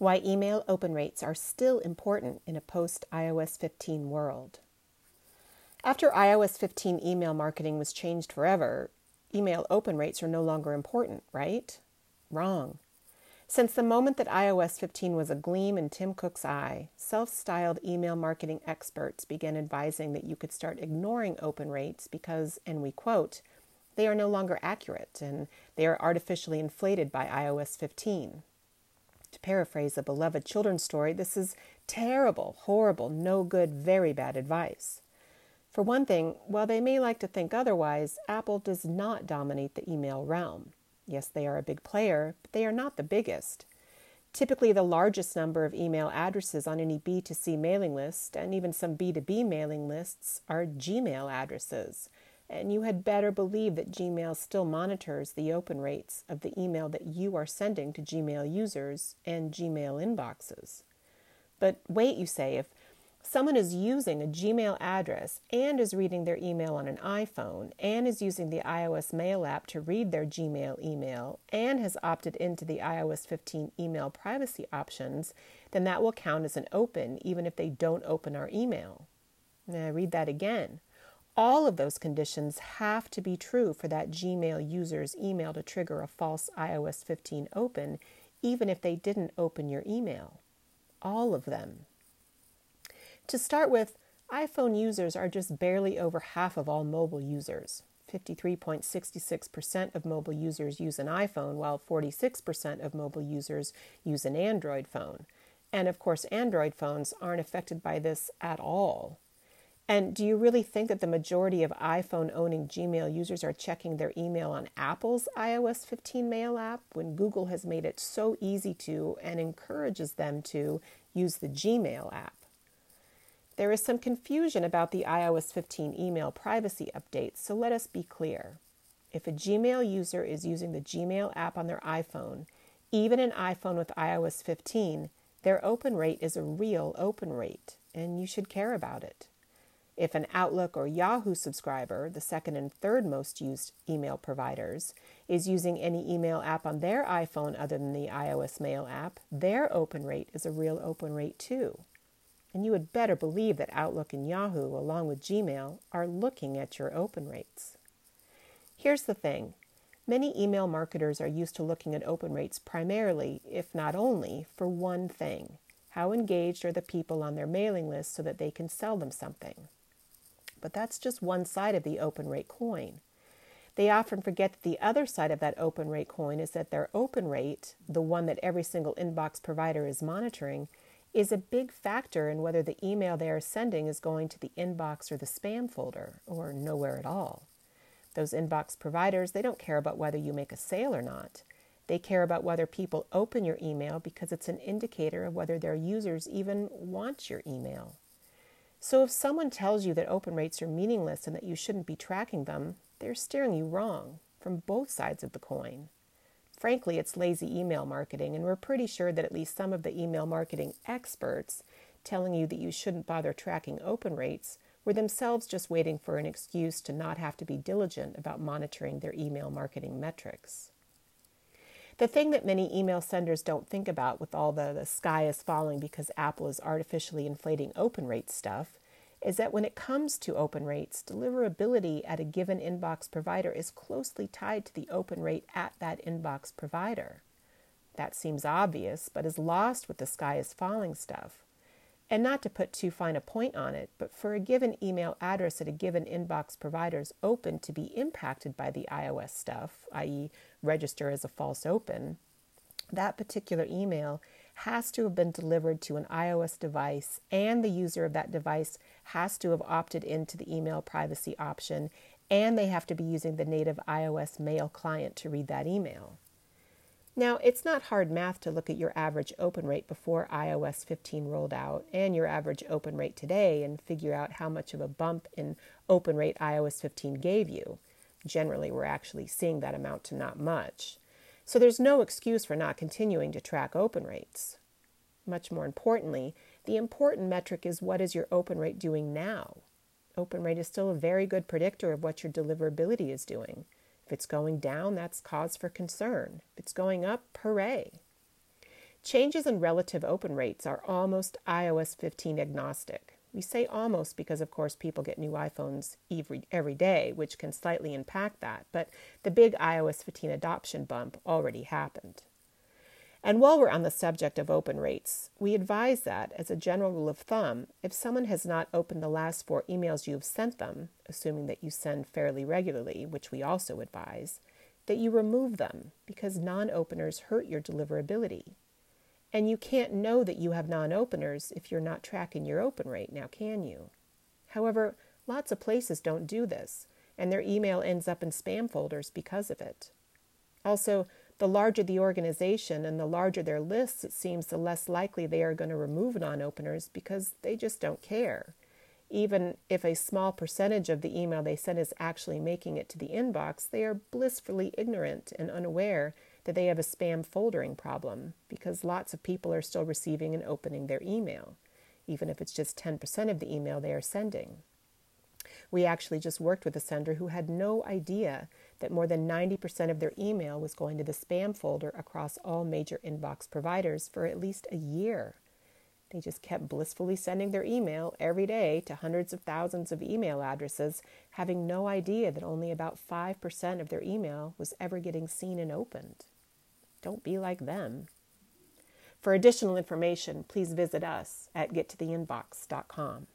Why email open rates are still important in a post iOS 15 world. After iOS 15 email marketing was changed forever, email open rates are no longer important, right? Wrong. Since the moment that iOS 15 was a gleam in Tim Cook's eye, self styled email marketing experts began advising that you could start ignoring open rates because, and we quote, they are no longer accurate and they are artificially inflated by iOS 15. To paraphrase a beloved children's story, this is terrible, horrible, no good, very bad advice. For one thing, while they may like to think otherwise, Apple does not dominate the email realm. Yes, they are a big player, but they are not the biggest. Typically, the largest number of email addresses on any B2C mailing list and even some B2B mailing lists are Gmail addresses. And you had better believe that Gmail still monitors the open rates of the email that you are sending to Gmail users and Gmail inboxes. But wait, you say, if someone is using a Gmail address and is reading their email on an iPhone and is using the iOS Mail app to read their Gmail email and has opted into the iOS 15 email privacy options, then that will count as an open even if they don't open our email. Now, read that again. All of those conditions have to be true for that Gmail user's email to trigger a false iOS 15 open, even if they didn't open your email. All of them. To start with, iPhone users are just barely over half of all mobile users. 53.66% of mobile users use an iPhone, while 46% of mobile users use an Android phone. And of course, Android phones aren't affected by this at all. And do you really think that the majority of iPhone owning Gmail users are checking their email on Apple's iOS 15 mail app when Google has made it so easy to and encourages them to use the Gmail app? There is some confusion about the iOS 15 email privacy updates, so let us be clear. If a Gmail user is using the Gmail app on their iPhone, even an iPhone with iOS 15, their open rate is a real open rate, and you should care about it. If an Outlook or Yahoo subscriber, the second and third most used email providers, is using any email app on their iPhone other than the iOS Mail app, their open rate is a real open rate too. And you had better believe that Outlook and Yahoo, along with Gmail, are looking at your open rates. Here's the thing many email marketers are used to looking at open rates primarily, if not only, for one thing how engaged are the people on their mailing list so that they can sell them something? But that's just one side of the open rate coin. They often forget that the other side of that open rate coin is that their open rate, the one that every single inbox provider is monitoring, is a big factor in whether the email they are sending is going to the inbox or the spam folder or nowhere at all. Those inbox providers, they don't care about whether you make a sale or not. They care about whether people open your email because it's an indicator of whether their users even want your email. So if someone tells you that open rates are meaningless and that you shouldn't be tracking them, they're steering you wrong from both sides of the coin. Frankly, it's lazy email marketing, and we're pretty sure that at least some of the email marketing experts telling you that you shouldn't bother tracking open rates were themselves just waiting for an excuse to not have to be diligent about monitoring their email marketing metrics. The thing that many email senders don't think about with all the, the sky is falling because Apple is artificially inflating open rate stuff is that when it comes to open rates, deliverability at a given inbox provider is closely tied to the open rate at that inbox provider. That seems obvious, but is lost with the sky is falling stuff. And not to put too fine a point on it, but for a given email address at a given inbox provider's open to be impacted by the iOS stuff, i.e., register as a false open, that particular email has to have been delivered to an iOS device, and the user of that device has to have opted into the email privacy option, and they have to be using the native iOS mail client to read that email. Now, it's not hard math to look at your average open rate before iOS 15 rolled out and your average open rate today and figure out how much of a bump in open rate iOS 15 gave you. Generally, we're actually seeing that amount to not much. So there's no excuse for not continuing to track open rates. Much more importantly, the important metric is what is your open rate doing now? Open rate is still a very good predictor of what your deliverability is doing. If it's going down, that's cause for concern. If it's going up, hooray. Changes in relative open rates are almost iOS 15 agnostic. We say almost because, of course, people get new iPhones every, every day, which can slightly impact that, but the big iOS 15 adoption bump already happened. And while we're on the subject of open rates, we advise that, as a general rule of thumb, if someone has not opened the last four emails you have sent them, assuming that you send fairly regularly, which we also advise, that you remove them because non openers hurt your deliverability. And you can't know that you have non openers if you're not tracking your open rate, now can you? However, lots of places don't do this, and their email ends up in spam folders because of it. Also, the larger the organization and the larger their lists, it seems the less likely they are going to remove non openers because they just don't care. Even if a small percentage of the email they send is actually making it to the inbox, they are blissfully ignorant and unaware that they have a spam foldering problem because lots of people are still receiving and opening their email, even if it's just 10% of the email they are sending. We actually just worked with a sender who had no idea that more than 90% of their email was going to the spam folder across all major inbox providers for at least a year. They just kept blissfully sending their email every day to hundreds of thousands of email addresses, having no idea that only about 5% of their email was ever getting seen and opened. Don't be like them. For additional information, please visit us at gettotheinbox.com.